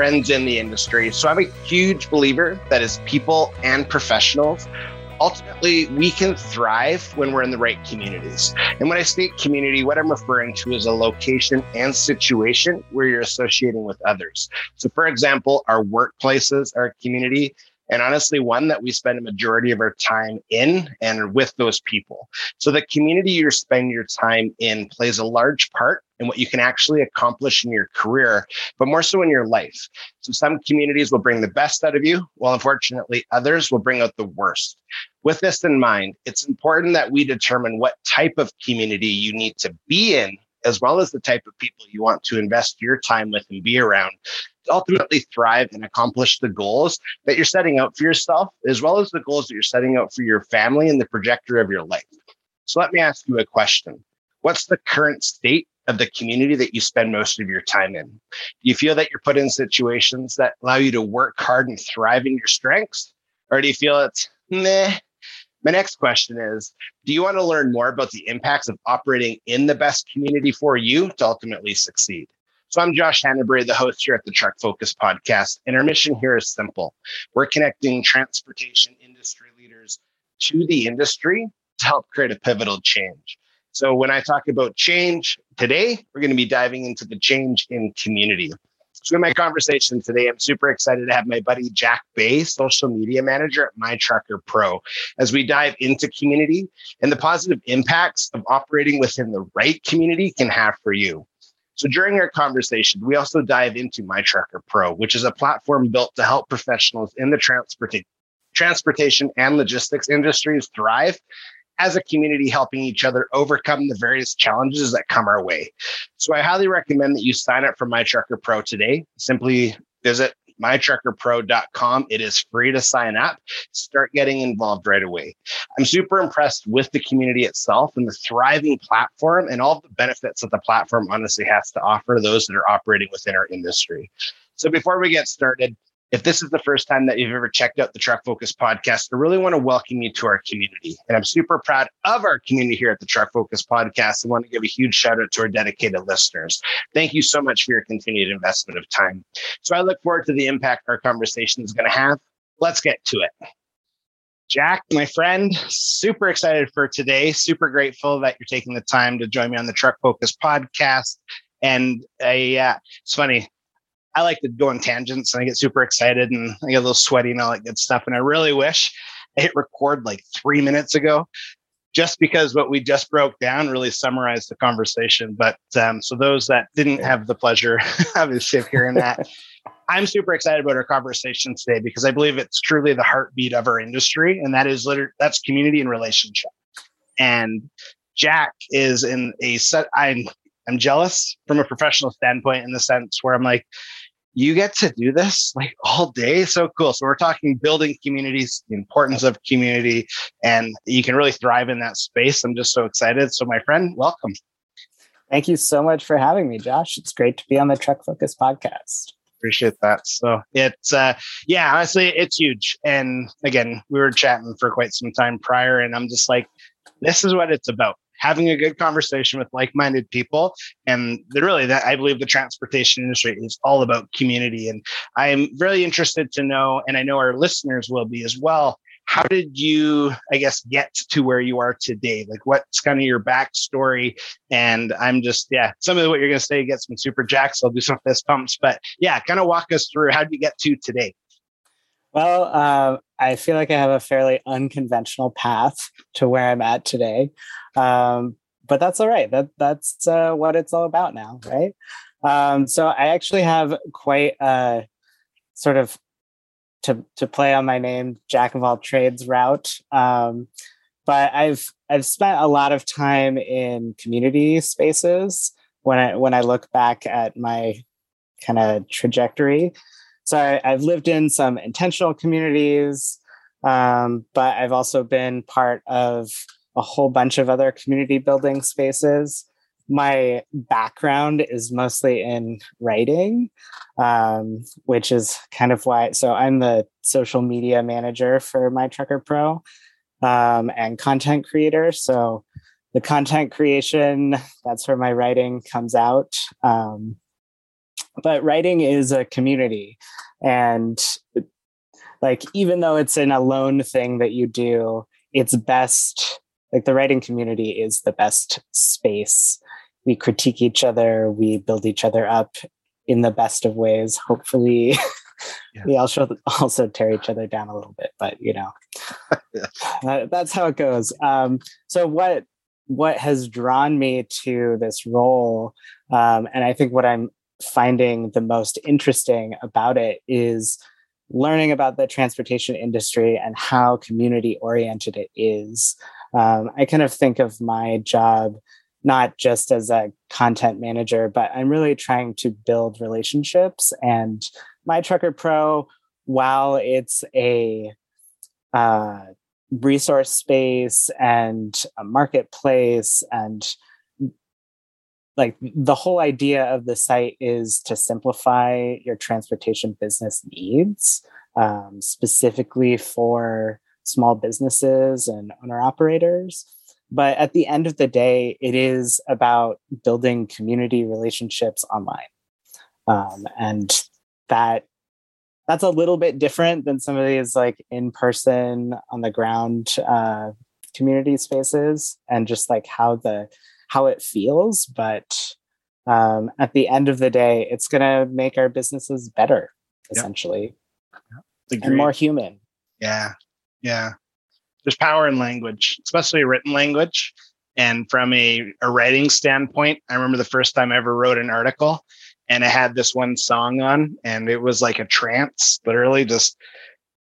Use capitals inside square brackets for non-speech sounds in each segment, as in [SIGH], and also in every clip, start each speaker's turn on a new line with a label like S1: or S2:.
S1: friends in the industry. So I'm a huge believer that as people and professionals, ultimately we can thrive when we're in the right communities. And when I state community, what I'm referring to is a location and situation where you're associating with others. So, for example, our workplaces a community and honestly one that we spend a majority of our time in and with those people. So the community you spend your time in plays a large part in what you can actually accomplish in your career, but more so in your life. So some communities will bring the best out of you, while unfortunately others will bring out the worst. With this in mind, it's important that we determine what type of community you need to be in as well as the type of people you want to invest your time with and be around to ultimately thrive and accomplish the goals that you're setting out for yourself, as well as the goals that you're setting out for your family and the trajectory of your life. So let me ask you a question. What's the current state of the community that you spend most of your time in? Do you feel that you're put in situations that allow you to work hard and thrive in your strengths? Or do you feel it's meh? My next question is Do you want to learn more about the impacts of operating in the best community for you to ultimately succeed? So I'm Josh Hannebury, the host here at the Truck Focus podcast. And our mission here is simple. We're connecting transportation industry leaders to the industry to help create a pivotal change. So when I talk about change today, we're going to be diving into the change in community. So in my conversation today, I'm super excited to have my buddy Jack Bay, social media manager at My Trucker Pro, as we dive into community and the positive impacts of operating within the right community can have for you. So during our conversation, we also dive into My Trucker Pro, which is a platform built to help professionals in the transportation transportation and logistics industries thrive as a community helping each other overcome the various challenges that come our way. So I highly recommend that you sign up for My Trucker Pro today. Simply visit mytruckerpro.com. It is free to sign up. Start getting involved right away. I'm super impressed with the community itself and the thriving platform and all the benefits that the platform honestly has to offer those that are operating within our industry. So before we get started, if this is the first time that you've ever checked out the Truck Focus podcast, I really want to welcome you to our community. And I'm super proud of our community here at the Truck Focus podcast. I want to give a huge shout out to our dedicated listeners. Thank you so much for your continued investment of time. So I look forward to the impact our conversation is going to have. Let's get to it. Jack, my friend, super excited for today. Super grateful that you're taking the time to join me on the Truck Focus podcast. And I, uh, it's funny, I like to go on tangents and I get super excited and I get a little sweaty and all that good stuff. And I really wish I hit record like three minutes ago, just because what we just broke down really summarized the conversation. But um, so those that didn't have the pleasure [LAUGHS] obviously of hearing that, [LAUGHS] I'm super excited about our conversation today because I believe it's truly the heartbeat of our industry, and that is literally that's community and relationship. And Jack is in a set. I'm I'm jealous from a professional standpoint in the sense where I'm like, you get to do this like all day. So cool. So we're talking building communities, the importance of community, and you can really thrive in that space. I'm just so excited. So my friend, welcome.
S2: Thank you so much for having me, Josh. It's great to be on the Truck Focus podcast.
S1: Appreciate that. So it's uh yeah, honestly, it's huge. And again, we were chatting for quite some time prior, and I'm just like, this is what it's about having a good conversation with like-minded people. And really that i believe the transportation industry is all about community. And i'm really interested to know and i know our listeners will be as well how did you i guess get to where you are today? Like what's kind of your backstory? And i'm just yeah some of what you're going to say gets me super jacked so i'll do some fist pumps. But yeah kind of walk us through how did you get to today
S2: well uh, i feel like i have a fairly unconventional path to where i'm at today um, but that's all right. That that's uh, what it's all about now, right? Um, so I actually have quite a sort of to to play on my name, jack of all trades route. Um, but I've I've spent a lot of time in community spaces when I when I look back at my kind of trajectory. So I, have lived in some intentional communities, um, but I've also been part of a whole bunch of other community building spaces. My background is mostly in writing, um, which is kind of why. So I'm the social media manager for My Trucker Pro um, and content creator. So the content creation, that's where my writing comes out. Um, but writing is a community. And like even though it's an alone thing that you do it's best like the writing community is the best space. We critique each other we build each other up in the best of ways. Hopefully [LAUGHS] yeah. we also also tear each other down a little bit but you know [LAUGHS] that, that's how it goes. Um, so what what has drawn me to this role um, and i think what i'm finding the most interesting about it is learning about the transportation industry and how community oriented it is. Um, I kind of think of my job not just as a content manager, but I'm really trying to build relationships. And My Trucker Pro, while it's a uh, resource space and a marketplace and like the whole idea of the site is to simplify your transportation business needs um, specifically for small businesses and owner operators but at the end of the day it is about building community relationships online. Um, and that that's a little bit different than some of these like in person on the ground uh, community spaces and just like how the how it feels, but um, at the end of the day, it's going to make our businesses better, essentially, yep. and more human.
S1: Yeah, yeah. There's power in language, especially written language. And from a, a writing standpoint, I remember the first time I ever wrote an article and I had this one song on, and it was like a trance, literally just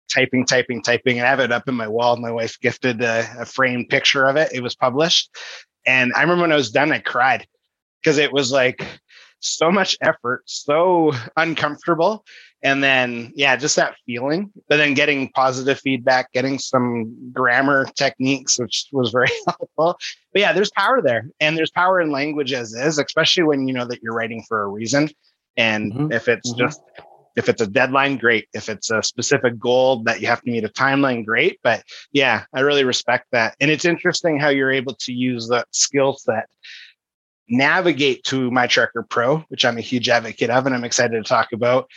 S1: typing, typing, typing. And I have it up in my wall. My wife gifted a, a framed picture of it. It was published. And I remember when I was done, I cried because it was like so much effort, so uncomfortable. And then, yeah, just that feeling, but then getting positive feedback, getting some grammar techniques, which was very [LAUGHS] helpful. But yeah, there's power there. And there's power in language as is, especially when you know that you're writing for a reason. And mm-hmm. if it's mm-hmm. just if it's a deadline, great. If it's a specific goal that you have to meet a timeline, great. But yeah, I really respect that. And it's interesting how you're able to use that skill set, navigate to My Trucker Pro, which I'm a huge advocate of and I'm excited to talk about,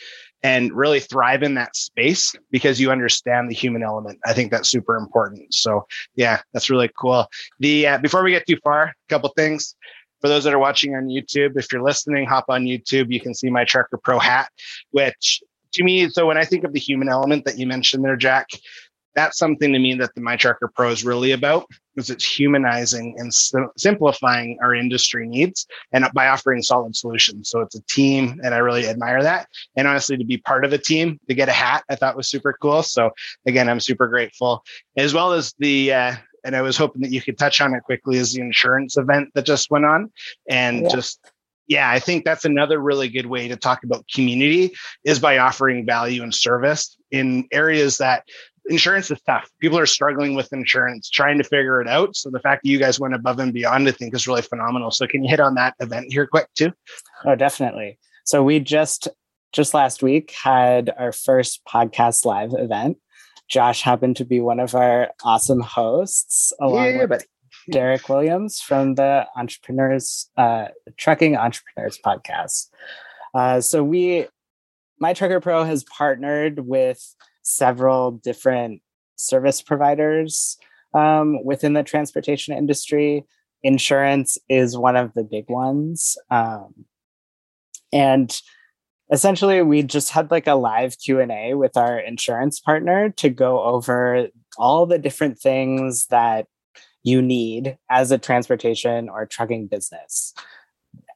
S1: and really thrive in that space because you understand the human element. I think that's super important. So yeah, that's really cool. The uh, before we get too far, a couple things for those that are watching on YouTube, if you're listening, hop on YouTube. You can see my Trucker Pro hat, which to me, so when I think of the human element that you mentioned there, Jack, that's something to me that the My Trucker Pro is really about because it's humanizing and sim- simplifying our industry needs and by offering solid solutions. So it's a team, and I really admire that. And honestly, to be part of a team, to get a hat, I thought was super cool. So again, I'm super grateful, as well as the uh, and I was hoping that you could touch on it quickly is the insurance event that just went on and yeah. just yeah, I think that's another really good way to talk about community is by offering value and service in areas that insurance is tough. People are struggling with insurance, trying to figure it out. So the fact that you guys went above and beyond, I think, is really phenomenal. So can you hit on that event here quick too?
S2: Oh, definitely. So we just just last week had our first podcast live event. Josh happened to be one of our awesome hosts, along yeah, with. [LAUGHS] Derek Williams from the Entrepreneurs uh, Trucking Entrepreneurs podcast. Uh, so we, My Trucker Pro, has partnered with several different service providers um, within the transportation industry. Insurance is one of the big ones, um, and essentially we just had like a live q&a with our insurance partner to go over all the different things that you need as a transportation or trucking business.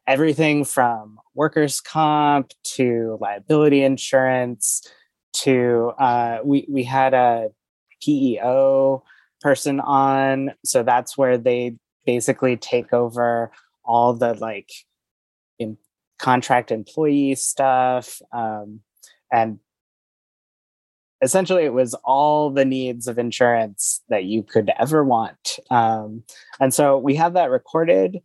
S2: Everything from workers comp to liability insurance to uh, we, we had a PEO person on so that's where they basically take over all the like contract employee stuff. Um, and essentially, it was all the needs of insurance that you could ever want. Um, and so we have that recorded,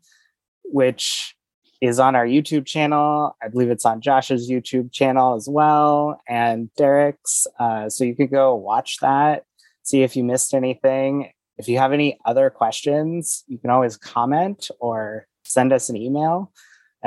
S2: which is on our YouTube channel. I believe it's on Josh's YouTube channel as well, and Derek's. Uh, so you could go watch that, see if you missed anything. If you have any other questions, you can always comment or send us an email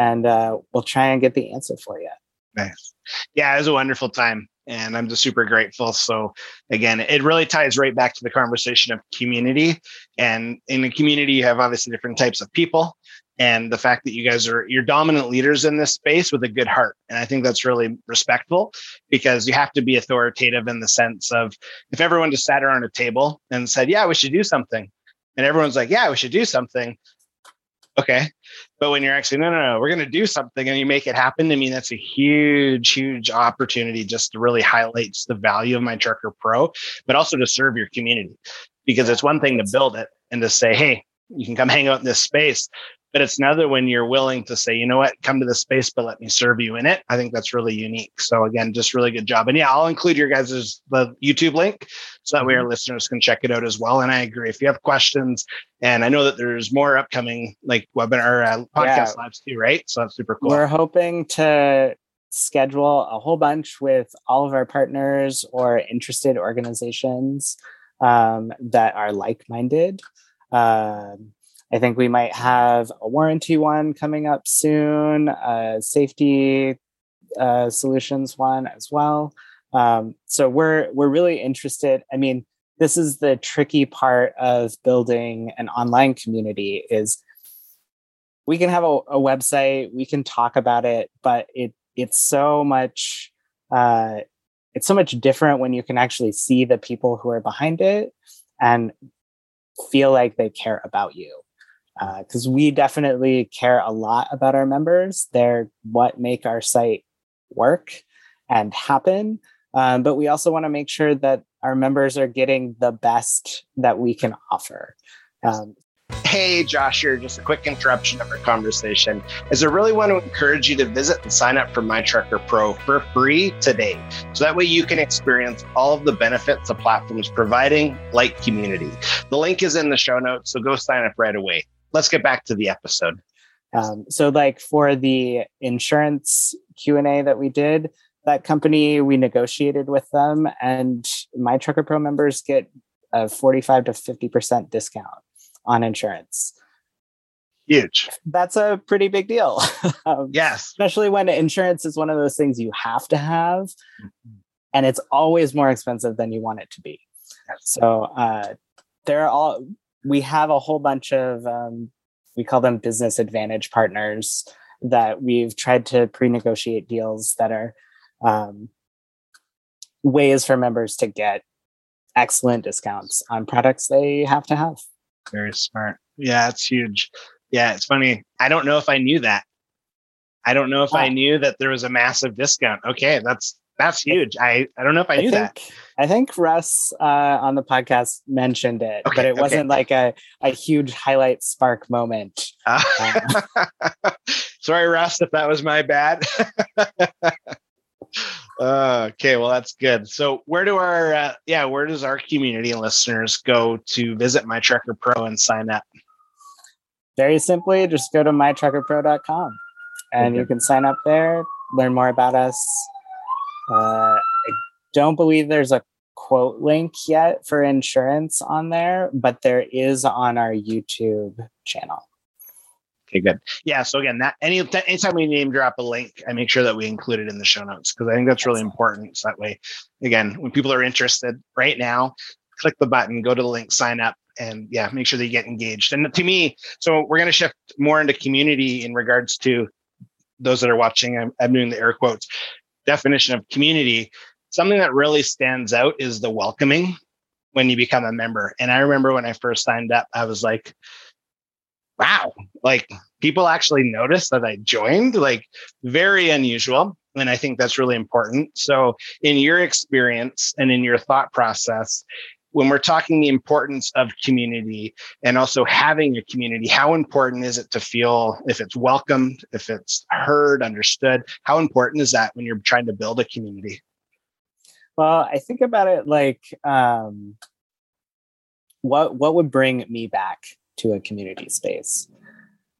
S2: and uh, we'll try and get the answer for you.
S1: Nice. Yeah, it was a wonderful time and I'm just super grateful. So again, it really ties right back to the conversation of community. And in the community, you have obviously different types of people. And the fact that you guys are you're dominant leaders in this space with a good heart. And I think that's really respectful because you have to be authoritative in the sense of if everyone just sat around a table and said, Yeah, we should do something. And everyone's like, Yeah, we should do something okay. But when you're actually no no no we're going to do something and you make it happen i mean that's a huge huge opportunity just to really highlight just the value of MyTrucker Pro but also to serve your community. Because it's one thing to build it and to say hey you can come hang out in this space but it's another when you're willing to say, you know what, come to the space, but let me serve you in it. I think that's really unique. So again, just really good job. And yeah, I'll include your guys' the YouTube link so that way our mm-hmm. listeners can check it out as well. And I agree. If you have questions, and I know that there's more upcoming like webinar uh, podcast yeah. lives too, right? So that's super cool.
S2: We're hoping to schedule a whole bunch with all of our partners or interested organizations um, that are like-minded. Um, I think we might have a warranty one coming up soon, a safety uh, solutions one as well. Um, so we're we're really interested. I mean, this is the tricky part of building an online community is we can have a, a website, we can talk about it, but it it's so much uh, it's so much different when you can actually see the people who are behind it and feel like they care about you because uh, we definitely care a lot about our members. They're what make our site work and happen. Um, but we also want to make sure that our members are getting the best that we can offer. Um,
S1: Hey, Josh here. Just a quick interruption of our conversation. As I really want to encourage you to visit and sign up for MyTrucker Pro for free today. So that way you can experience all of the benefits the platform is providing, like community. The link is in the show notes, so go sign up right away let's get back to the episode.
S2: Um, so, like for the insurance Q and A that we did, that company we negotiated with them, and my Trucker Pro members get a forty-five to fifty percent discount on insurance.
S1: Huge.
S2: That's a pretty big deal. [LAUGHS]
S1: um, yes,
S2: especially when insurance is one of those things you have to have, mm-hmm. and it's always more expensive than you want it to be. So, uh, there are all we have a whole bunch of um, we call them business advantage partners that we've tried to pre-negotiate deals that are um, ways for members to get excellent discounts on products they have to have.
S1: Very smart. Yeah it's huge. Yeah it's funny. I don't know if i knew that. I don't know if i knew that there was a massive discount. Okay that's that's huge. I, I don't know if I, I knew
S2: think,
S1: that.
S2: I think Russ uh, on the podcast mentioned it, okay, but it wasn't like a, a huge highlight spark moment. Uh,
S1: um, [LAUGHS] sorry, Russ, if that was my bad. uh, [LAUGHS] okay, well, that's good. So, where do our uh, yeah, where does our community and listeners go to visit MyTrucker Pro and sign up?
S2: Very simply, just go to mytruckerpro.com and okay. you can sign up there, learn more about us, uh, I don't believe there's a quote link yet for insurance on there, but there is on our YouTube channel.
S1: Okay, good. Yeah. So again, that any anytime we name drop a link, I make sure that we include it in the show notes because I think that's really important. So that way, again, when people are interested right now, click the button, go to the link, sign up, and yeah, make sure they get engaged. And to me, so we're going to shift more into community in regards to those that are watching. I'm, I'm doing the air quotes definition of community, something that really stands out is the welcoming when you become a member. And I remember when I first signed up, I was like, wow, like people actually noticed that I joined, like very unusual. And I think that's really important. So, in your experience and in your thought process, when we're talking the importance of community and also having a community, how important is it to feel if it's welcomed, if it's heard, understood? How important is that when you're trying to build a community?
S2: Well, I think about it like um, what what would bring me back to a community space.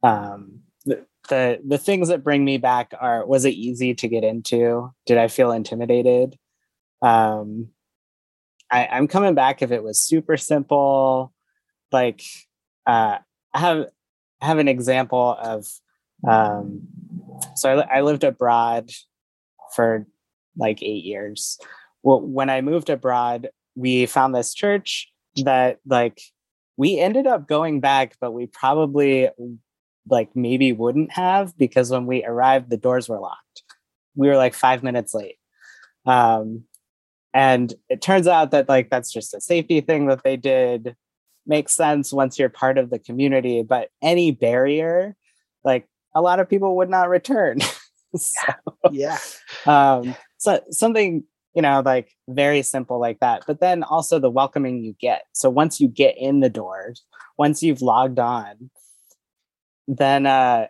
S2: Um, the, the the things that bring me back are was it easy to get into? Did I feel intimidated? Um, I, I'm coming back if it was super simple. Like uh, I have I have an example of um, so I, I lived abroad for like eight years. Well, when I moved abroad, we found this church that like we ended up going back, but we probably like maybe wouldn't have because when we arrived, the doors were locked. We were like five minutes late. Um, and it turns out that like that's just a safety thing that they did. Makes sense once you're part of the community, but any barrier, like a lot of people would not return. [LAUGHS]
S1: so, yeah.
S2: Um, so something you know like very simple like that but then also the welcoming you get so once you get in the doors once you've logged on then uh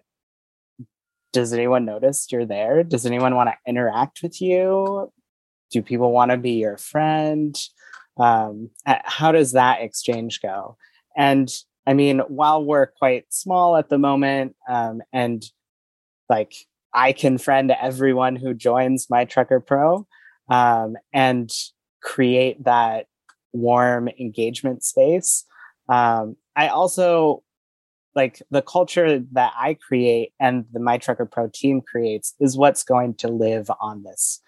S2: does anyone notice you're there does anyone want to interact with you do people want to be your friend um how does that exchange go and i mean while we're quite small at the moment um and like i can friend everyone who joins my trucker pro um, and create that warm engagement space. Um, I also like the culture that I create and the My Trucker Pro team creates is what's going to live on this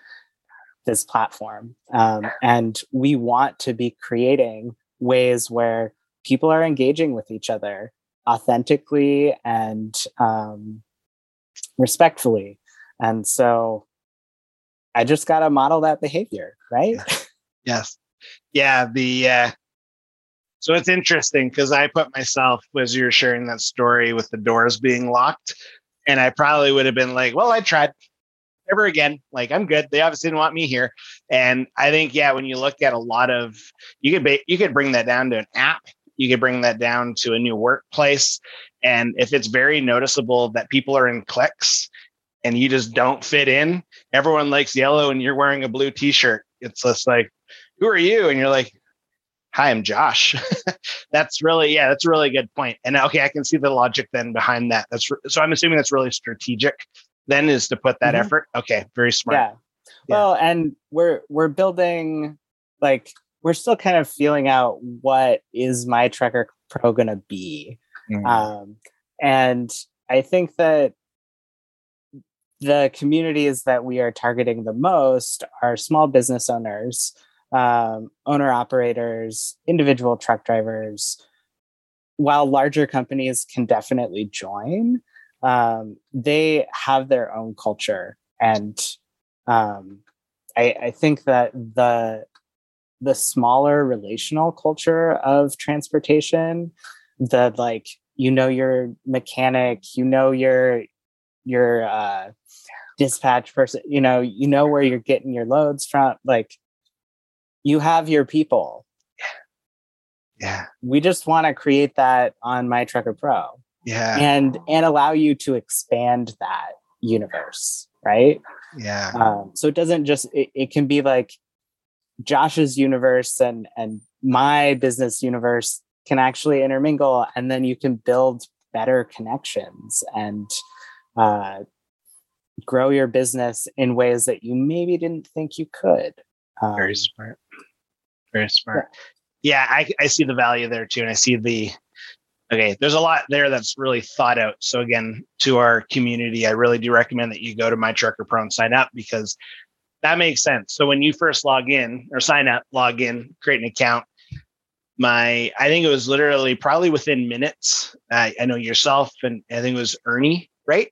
S2: this platform. Um, and we want to be creating ways where people are engaging with each other authentically and um, respectfully. And so I just got to model that behavior, right?
S1: Yes. Yeah. The, uh, so it's interesting because I put myself, as you were sharing that story with the doors being locked, and I probably would have been like, well, I tried ever again. Like, I'm good. They obviously didn't want me here. And I think, yeah, when you look at a lot of, you could, ba- you could bring that down to an app. You could bring that down to a new workplace. And if it's very noticeable that people are in cliques and you just don't fit in. Everyone likes yellow and you're wearing a blue t-shirt. It's just like, who are you? And you're like, hi, I'm Josh. [LAUGHS] that's really, yeah, that's a really good point. And okay, I can see the logic then behind that. That's so I'm assuming that's really strategic then is to put that mm-hmm. effort. Okay. Very smart.
S2: Yeah. yeah. Well, and we're, we're building like, we're still kind of feeling out what is my trucker pro going to be. Mm-hmm. Um, and I think that the communities that we are targeting the most are small business owners, um, owner operators, individual truck drivers. While larger companies can definitely join, um, they have their own culture, and um, I, I think that the the smaller relational culture of transportation, the like you know your mechanic, you know your your uh, dispatch person you know you know where you're getting your loads from like you have your people.
S1: Yeah.
S2: We just want to create that on my trucker pro
S1: yeah
S2: and and allow you to expand that universe right
S1: yeah
S2: um, so it doesn't just it, it can be like josh's universe and and my business universe can actually intermingle and then you can build better connections and uh, grow your business in ways that you maybe didn't think you could.
S1: Um, Very smart. Very smart. Yeah, yeah I, I see the value there too. And I see the, okay, there's a lot there that's really thought out. So again, to our community, I really do recommend that you go to My Trucker Pro and sign up because that makes sense. So when you first log in or sign up, log in, create an account, my I think it was literally probably within minutes. Uh, I know yourself and I think it was Ernie, right?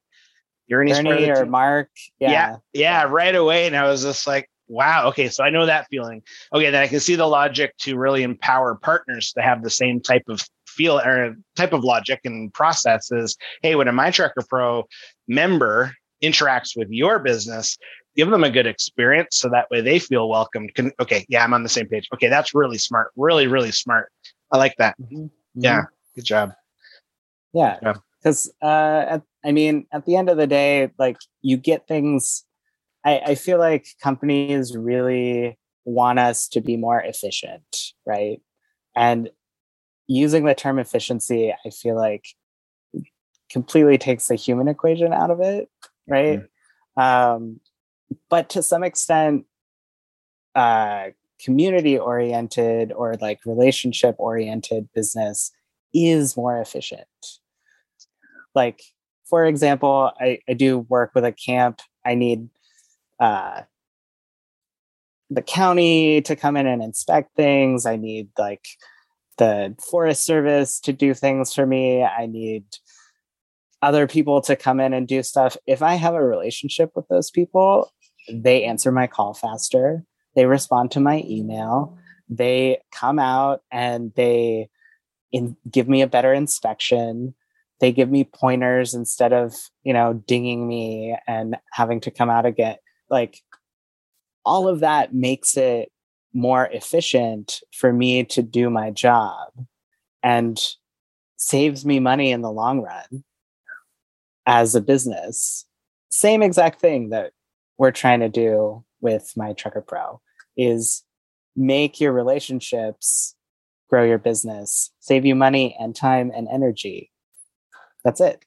S2: You're Ernie or Mark.
S1: Yeah. yeah. yeah. Right away. And I was just like, wow. Okay. So I know that feeling. Okay. Then I can see the logic to really empower partners to have the same type of feel or type of logic and processes. Hey, when a My Trucker Pro member interacts with your business, give them a good experience so that way they feel welcomed. Can, okay. Yeah. I'm on the same page. Okay. That's really smart. Really, really smart. I like that. Mm-hmm. Yeah. Good job.
S2: Yeah. Because uh, I mean, at the end of the day, like you get things. I, I feel like companies really want us to be more efficient, right? And using the term efficiency, I feel like completely takes the human equation out of it, right? Mm-hmm. Um, but to some extent, uh, community oriented or like relationship oriented business is more efficient. Like for example, I, I do work with a camp. I need uh, the county to come in and inspect things. I need like the Forest Service to do things for me. I need other people to come in and do stuff. If I have a relationship with those people, they answer my call faster. They respond to my email. They come out and they in, give me a better inspection. They give me pointers instead of, you know, dinging me and having to come out again. Like all of that makes it more efficient for me to do my job and saves me money in the long run as a business. Same exact thing that we're trying to do with my trucker pro is make your relationships grow your business, save you money and time and energy. That's it.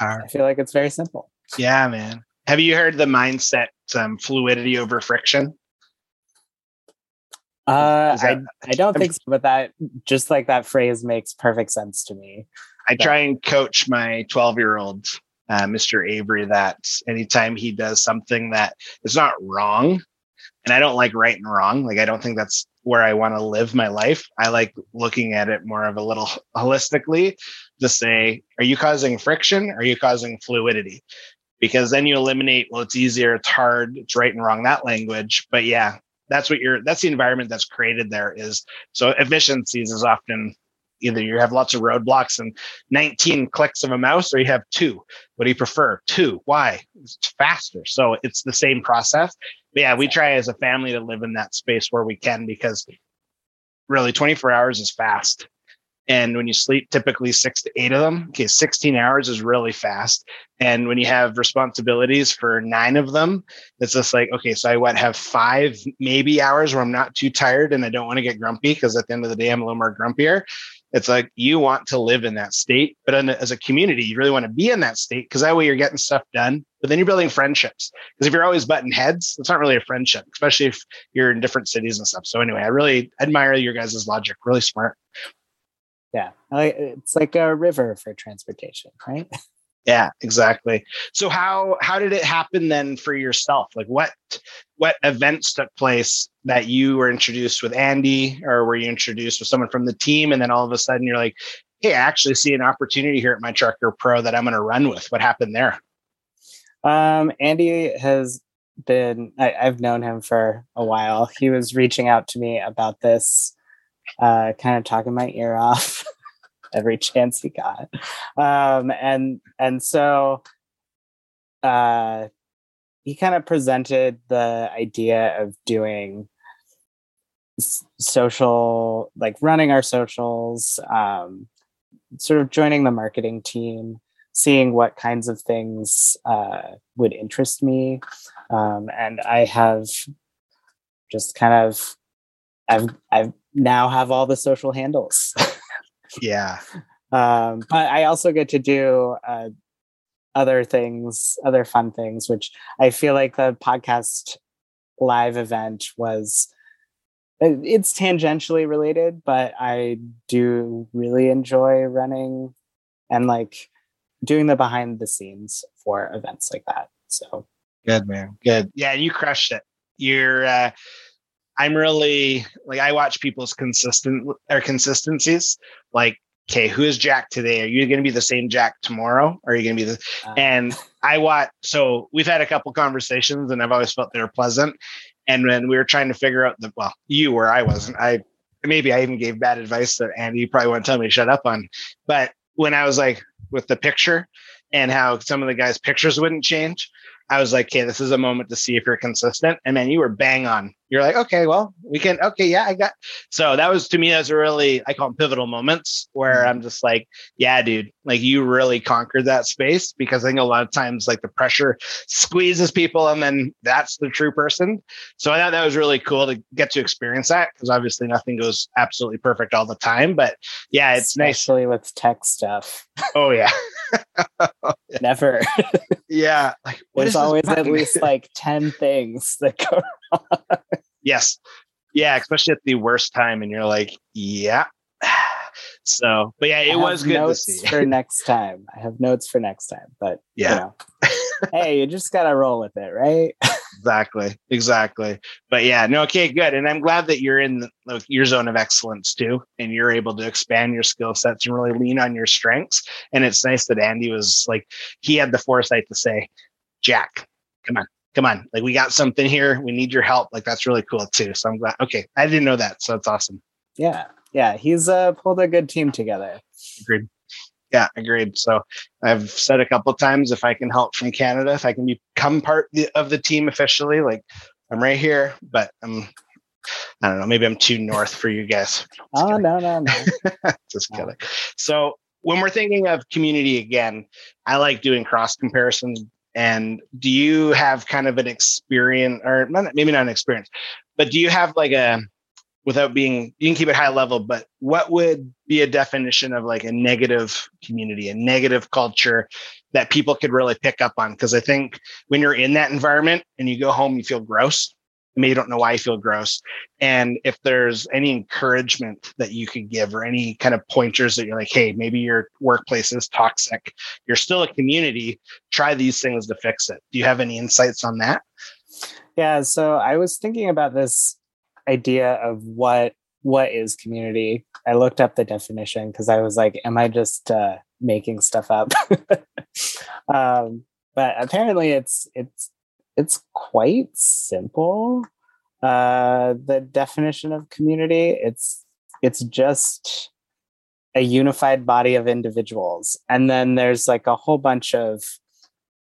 S2: I feel like it's very simple.
S1: Yeah, man. Have you heard the mindset um, fluidity over friction?
S2: Uh, [LAUGHS] that, I, I don't think so, but that just like that phrase makes perfect sense to me.
S1: I try and coach my 12 year old, uh, Mr. Avery, that anytime he does something that is not wrong, and I don't like right and wrong, like I don't think that's where I want to live my life. I like looking at it more of a little [LAUGHS] holistically to say, are you causing friction? Are you causing fluidity? Because then you eliminate, well, it's easier, it's hard, it's right and wrong, that language. But yeah, that's what you're that's the environment that's created there is so efficiencies is often either you have lots of roadblocks and 19 clicks of a mouse or you have two. What do you prefer? Two. Why? It's faster. So it's the same process. But yeah we try as a family to live in that space where we can because really 24 hours is fast and when you sleep typically six to eight of them, okay, 16 hours is really fast. And when you have responsibilities for nine of them, it's just like, okay, so I what have five maybe hours where I'm not too tired and I don't want to get grumpy because at the end of the day, I'm a little more grumpier. It's like you want to live in that state, but as a community, you really want to be in that state because that way you're getting stuff done. But then you're building friendships. Because if you're always butting heads, it's not really a friendship, especially if you're in different cities and stuff. So anyway, I really admire your guys' logic. Really smart.
S2: Yeah, it's like a river for transportation, right? [LAUGHS]
S1: Yeah, exactly. So how how did it happen then for yourself? Like what what events took place that you were introduced with Andy or were you introduced with someone from the team and then all of a sudden you're like, "Hey, I actually see an opportunity here at my Trucker Pro that I'm going to run with." What happened there?
S2: Um, Andy has been I, I've known him for a while. He was reaching out to me about this uh, kind of talking my ear off [LAUGHS] every chance he got. Um, and and so uh, he kind of presented the idea of doing social, like running our socials, um, sort of joining the marketing team, seeing what kinds of things uh, would interest me. Um, and I have just kind of I've I've now have all the social handles. [LAUGHS]
S1: yeah.
S2: Um, but I also get to do uh, other things, other fun things, which I feel like the podcast live event was. It's tangentially related, but I do really enjoy running and like doing the behind the scenes for events like that. So
S1: good, man. Good. Yeah, you crushed it. You're uh, I'm really like I watch people's consistent or consistencies. Like, okay, who is Jack today? Are you going to be the same Jack tomorrow? Or are you going to be the? Uh, and I watch. So we've had a couple conversations, and I've always felt they were pleasant. And when we were trying to figure out the well, you were I wasn't. I maybe I even gave bad advice that Andy probably to tell me to shut up on. But when I was like with the picture and how some of the guys' pictures wouldn't change, I was like, okay, this is a moment to see if you're consistent. And man, you were bang on. You're like, okay, well, we can, okay, yeah, I got. So that was to me, as a really, I call them pivotal moments where mm-hmm. I'm just like, yeah, dude, like you really conquered that space because I think a lot of times like the pressure squeezes people and then that's the true person. So I thought that was really cool to get to experience that because obviously nothing goes absolutely perfect all the time. But yeah, it's
S2: Especially
S1: nice.
S2: Especially with tech stuff.
S1: Oh, yeah. [LAUGHS] [LAUGHS]
S2: Never.
S1: yeah. [LAUGHS]
S2: Like, There's always at least like 10 things that go [LAUGHS]
S1: wrong. Yes. Yeah. Especially at the worst time. And you're like, yeah. So, but yeah, it was good to see.
S2: for next time. I have notes for next time, but yeah. You know, hey, you just gotta roll with it, right? [LAUGHS]
S1: exactly, exactly. But yeah, no, okay, good. And I'm glad that you're in the, your zone of excellence too, and you're able to expand your skill sets and really lean on your strengths. And it's nice that Andy was like, he had the foresight to say, Jack, come on, come on, like we got something here. We need your help. Like that's really cool too. So I'm glad. Okay, I didn't know that, so it's awesome.
S2: Yeah, yeah, he's uh, pulled a good team together.
S1: Agreed. Yeah, agreed. So I've said a couple times if I can help from Canada, if I can become part of the team officially, like I'm right here, but I'm I don't know, maybe I'm too north for you guys. [LAUGHS]
S2: Just oh kidding. no, no, no. [LAUGHS]
S1: Just kidding. So when we're thinking of community again, I like doing cross comparisons. And do you have kind of an experience, or maybe not an experience, but do you have like a without being you can keep it high level but what would be a definition of like a negative community a negative culture that people could really pick up on? Because i think when you're in that environment and you go home you feel gross. Maybe you don't know why you feel gross. And if there's any encouragement that you could give or any kind of pointers that you're like hey maybe your workplace is toxic. You're still a community. Try these things to fix it. Do you have any insights on that?
S2: Yeah so i was thinking about this idea of what what is community. I looked up the definition because i was like am i just uh, making stuff up? [LAUGHS] Um, but apparently it's it's it's quite simple. Uh, the definition of community it's it's just a unified body of individuals. And then there's like a whole bunch of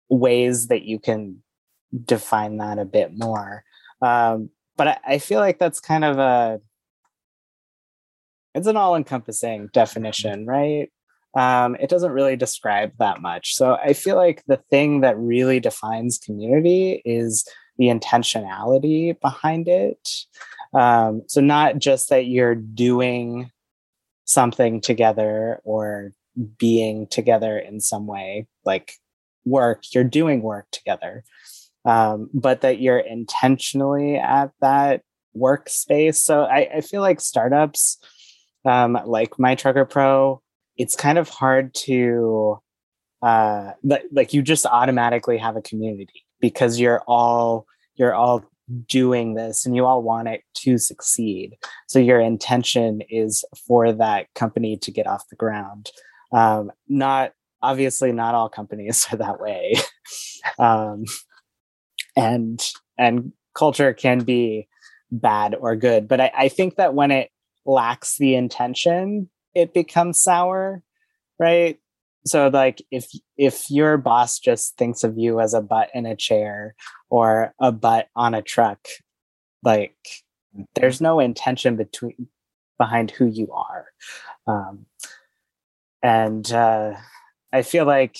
S2: ways that you can define that a bit more. Um, but I, I feel like that's kind of a it's an all-encompassing definition, right? Um, it doesn't really describe that much. So I feel like the thing that really defines community is the intentionality behind it. Um, so not just that you're doing something together or being together in some way, like work, you're doing work together um, but that you're intentionally at that workspace. So I, I feel like startups um, like My Trucker Pro, it's kind of hard to uh, like you just automatically have a community because you're all you're all doing this and you all want it to succeed. So your intention is for that company to get off the ground. Um, not obviously not all companies [LAUGHS] are that way. [LAUGHS] um, and and culture can be bad or good. But I, I think that when it lacks the intention it becomes sour right? So like if if your boss just thinks of you as a butt in a chair or a butt on a truck like there's no intention between behind who you are. Um, and uh, i feel like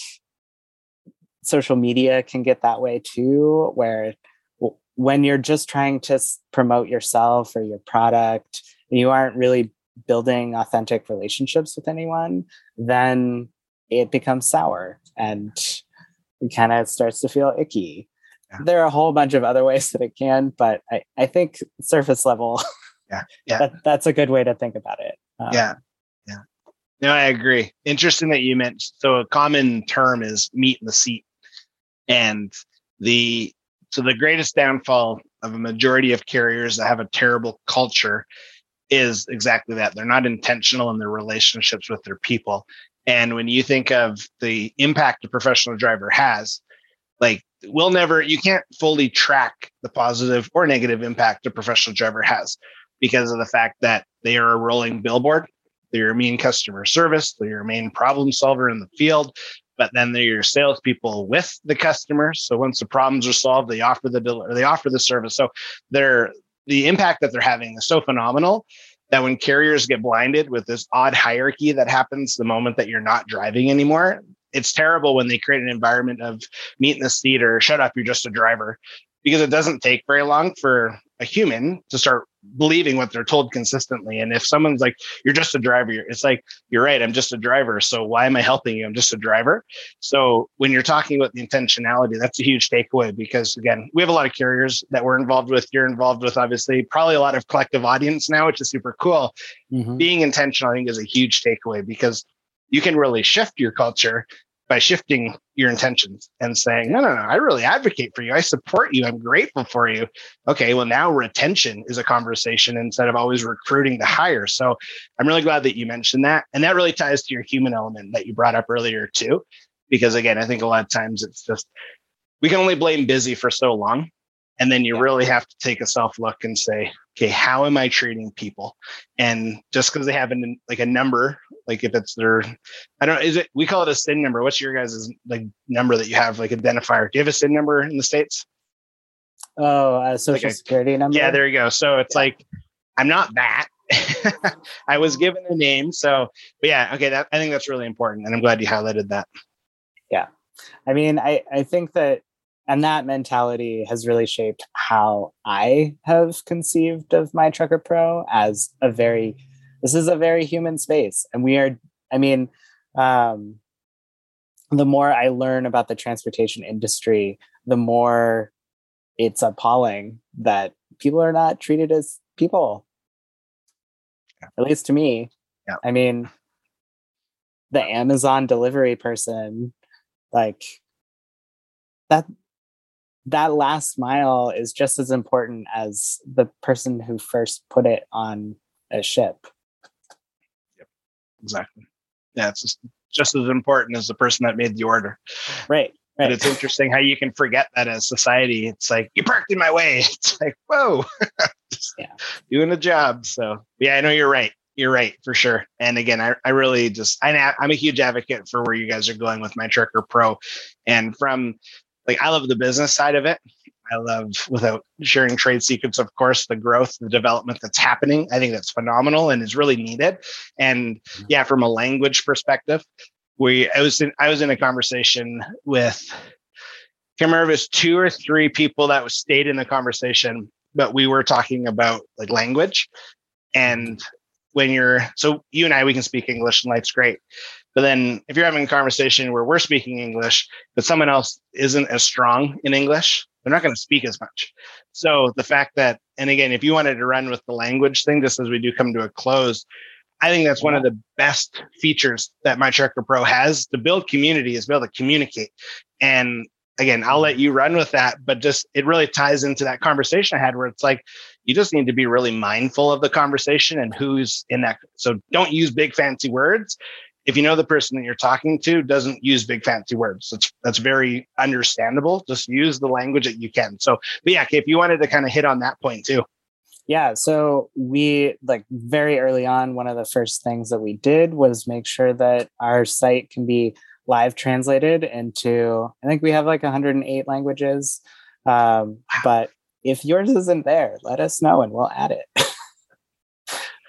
S2: social media can get that way too, where when you're just trying to promote yourself or your product and you aren't really building authentic relationships with anyone, then it becomes sour and it kind of starts to feel icky. Yeah. There are a whole bunch of other ways that it can, but I, I think surface level,
S1: yeah, [LAUGHS] yeah,
S2: that, that's a good way to think about it.
S1: Um, yeah, yeah. No, I agree. Interesting that you mentioned. So a common term is meat in the seat. And the so the greatest downfall of a majority of carriers that have a terrible culture is exactly that. They're not intentional in their relationships with their people. And when you think of the impact a professional driver has, like we'll never, you can't fully track the positive or negative impact a professional driver has because of the fact that they are a rolling billboard. They're your main customer service. They're your main problem solver in the field but then they're your salespeople with the customers. So once the problems are solved, they offer the bill or they offer the service. So they're the impact that they're having is so phenomenal that when carriers get blinded with this odd hierarchy that happens the moment that you're not driving anymore, it's terrible when they create an environment of meat in the seat or shut up, you're just a driver. Because it doesn't take very long for a human to start believing what they're told consistently. And if someone's like, you're just a driver, it's like, you're right, I'm just a driver. So why am I helping you? I'm just a driver. So when you're talking about the intentionality, that's a huge takeaway because again, we have a lot of carriers that we're involved with. You're involved with obviously probably a lot of collective audience now, which is super cool. Mm-hmm. Being intentional, I think, is a huge takeaway because you can really shift your culture by shifting your intentions and saying, no, no, no, I really advocate for you. I support you. I'm grateful for you. Okay, well, now retention is a conversation instead of always recruiting to hire. So I'm really glad that you mentioned that. And that really ties to your human element that you brought up earlier, too. Because again, I think a lot of times it's just, we can only blame busy for so long. And then you yeah. really have to take a self look and say, okay, how am I treating people? And just because they have an, like a number, like if it's their, I don't know, is it, we call it a SIN number. What's your guys' like number that you have, like identifier? Do you have a SIN number in the States?
S2: Oh, a social like a, security number?
S1: Yeah, there you go. So it's yeah. like, I'm not that. [LAUGHS] I was given a name. So, but yeah, okay. That I think that's really important. And I'm glad you highlighted that.
S2: Yeah. I mean, I, I think that and that mentality has really shaped how I have conceived of My Trucker Pro as a very this is a very human space and we are I mean um the more I learn about the transportation industry the more it's appalling that people are not treated as people yeah. at least to me yeah. I mean the Amazon delivery person like that that last mile is just as important as the person who first put it on a ship.
S1: Yep, exactly. Yeah, it's just, just as important as the person that made the order.
S2: Right. Right.
S1: But it's interesting how you can forget that as society. It's like you parked in my way. [LAUGHS] It's like whoa, [LAUGHS] yeah. doing a job. So yeah, I know you're right. You're right for sure. And again, I, I really just I, I'm a huge advocate for where you guys are going with My Trucker Pro, and from like I love the business side of it. I love, without sharing trade secrets, of course, the growth, the development that's happening. I think that's phenomenal and is really needed. And mm-hmm. yeah, from a language perspective, we I was in I was in a conversation with I can't remember if it was two or three people that was stayed in the conversation, but we were talking about like language. And when you're so you and I we can speak English and life's great. But then if you're having a conversation where we're speaking English, but someone else isn't as strong in English, they're not going to speak as much. So the fact that, and again, if you wanted to run with the language thing, just as we do come to a close, I think that's one of the best features that My Trucker Pro has to build community is be able to communicate. And again, I'll let you run with that, but just it really ties into that conversation I had where it's like, you just need to be really mindful of the conversation and who's in that. So don't use big fancy words. If you know the person that you're talking to doesn't use big fancy words. That's that's very understandable. Just use the language that you can. So but yeah if you wanted to kind of hit on that point too.
S2: Yeah so we like very early on one of the first things that we did was make sure that our site can be live translated into i think we have like 108 languages. Um, but if yours isn't there let us know and we'll add it. [LAUGHS]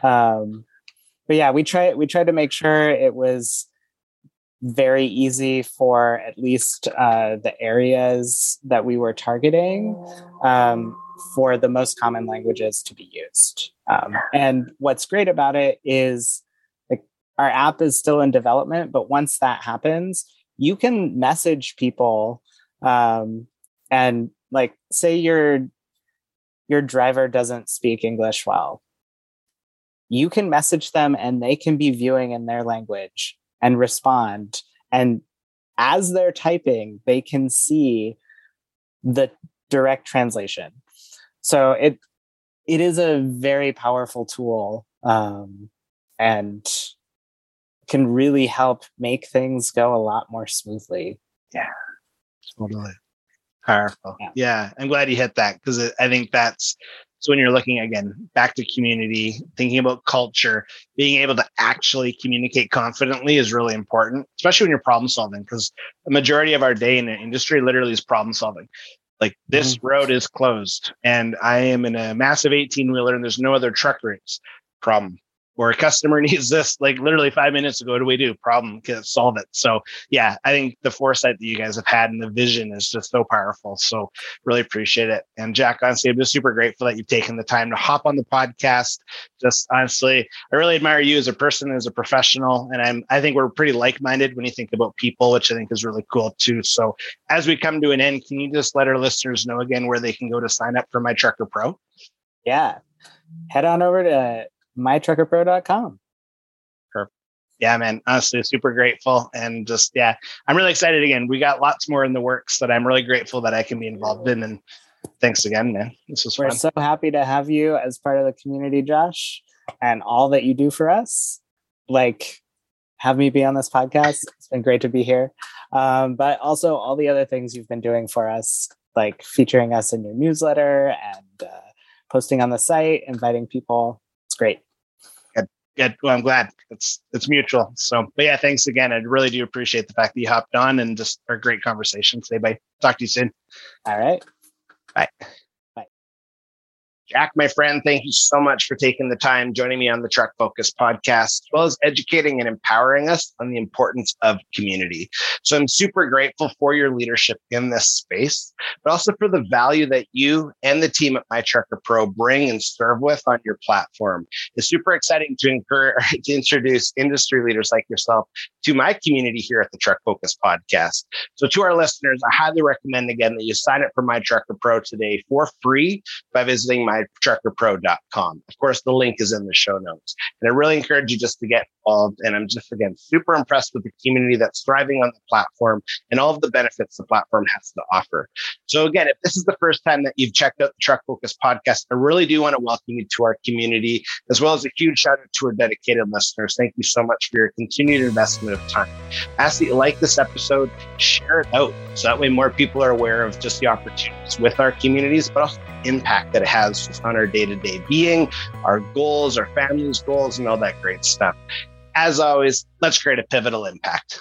S2: Um, but yeah, we try we tried to make sure it was very easy for at least uh, the areas that we were targeting um, for the most common languages to be used. Um, and what's great about it is our app is still in development, but once that happens, you can message people um, and like say your your driver doesn't speak English well you can message them and they can be viewing in their language and respond. And as they're typing, they can see the direct translation. So it it is a very powerful tool um, and can really help make things go a lot more smoothly.
S1: Yeah, totally powerful. Yeah, yeah I'm glad you hit that because I think that's so when you're looking again back to community, thinking about culture, being able to actually communicate confidently is really important, especially when you're problem solving, because the majority of our day in the industry literally is problem solving. Like this mm-hmm. road is closed and I am in a massive 18 wheeler and there's no other truck routes. Problem. Or a customer [LAUGHS] needs this like literally five minutes ago. What do we do? Problem, solve it. So yeah, I think the foresight that you guys have had and the vision is just so powerful. So really appreciate it. And Jack, honestly, I'm just super grateful that you've taken the time to hop on the podcast. Just honestly, I really admire you as a person, as a professional. And I'm I think we're pretty like-minded when you think about people, which I think is really cool too. So as we come to an end, can you just let our listeners know again where they can go to sign up for My Trucker Pro?
S2: Yeah. Head on over to mytruckerpro.com.
S1: Perfect. Yeah, man. Honestly, super grateful. And just, yeah, I'm really excited again. We got lots more in the works that I'm really grateful that I can be involved in. And thanks again, man. This was
S2: We're
S1: fun.
S2: so happy to have you as part of the community, Josh, and all that you do for us. Like, have me be on this podcast. It's been great to be here. Um, but also all the other things you've been doing for us, like featuring us in your newsletter and uh, posting on the site, inviting people. It's great.
S1: Good. Good. Well, I'm glad it's it's mutual. So, but yeah, thanks again. I really do appreciate the fact that you hopped on and just our great conversation today. Bye. Talk to you soon.
S2: All right.
S1: Bye. Jack, my friend, thank you so much for taking the time joining me on the Truck Focus podcast, as well as educating and empowering us on the importance of community. So I'm super grateful for your leadership in this space, but also for the value that you and the team at My Trucker Pro bring and serve with on your platform. It's super exciting to, encourage, [LAUGHS] to introduce industry leaders like yourself to my community here at the Truck Focus podcast. So to our listeners, I highly recommend again that you sign up for My Trucker Pro today for free by visiting my truckerpro.com. Of course, the link is in the show notes. And I really encourage you just to get involved. And I'm just, again, super impressed with the community that's thriving on the platform and all of the benefits the platform has to offer. So, again, if this is the first time that you've checked out the Truck Focus podcast, I really do want to welcome you to our community, as well as a huge shout out to our dedicated listeners. Thank you so much for your continued investment of time. I ask that you like this episode, share it out so that way more people are aware of just the opportunities with our communities, but also the impact that it has on our day to day being, our goals, our family's goals, and all that great stuff. As always, let's create a pivotal impact.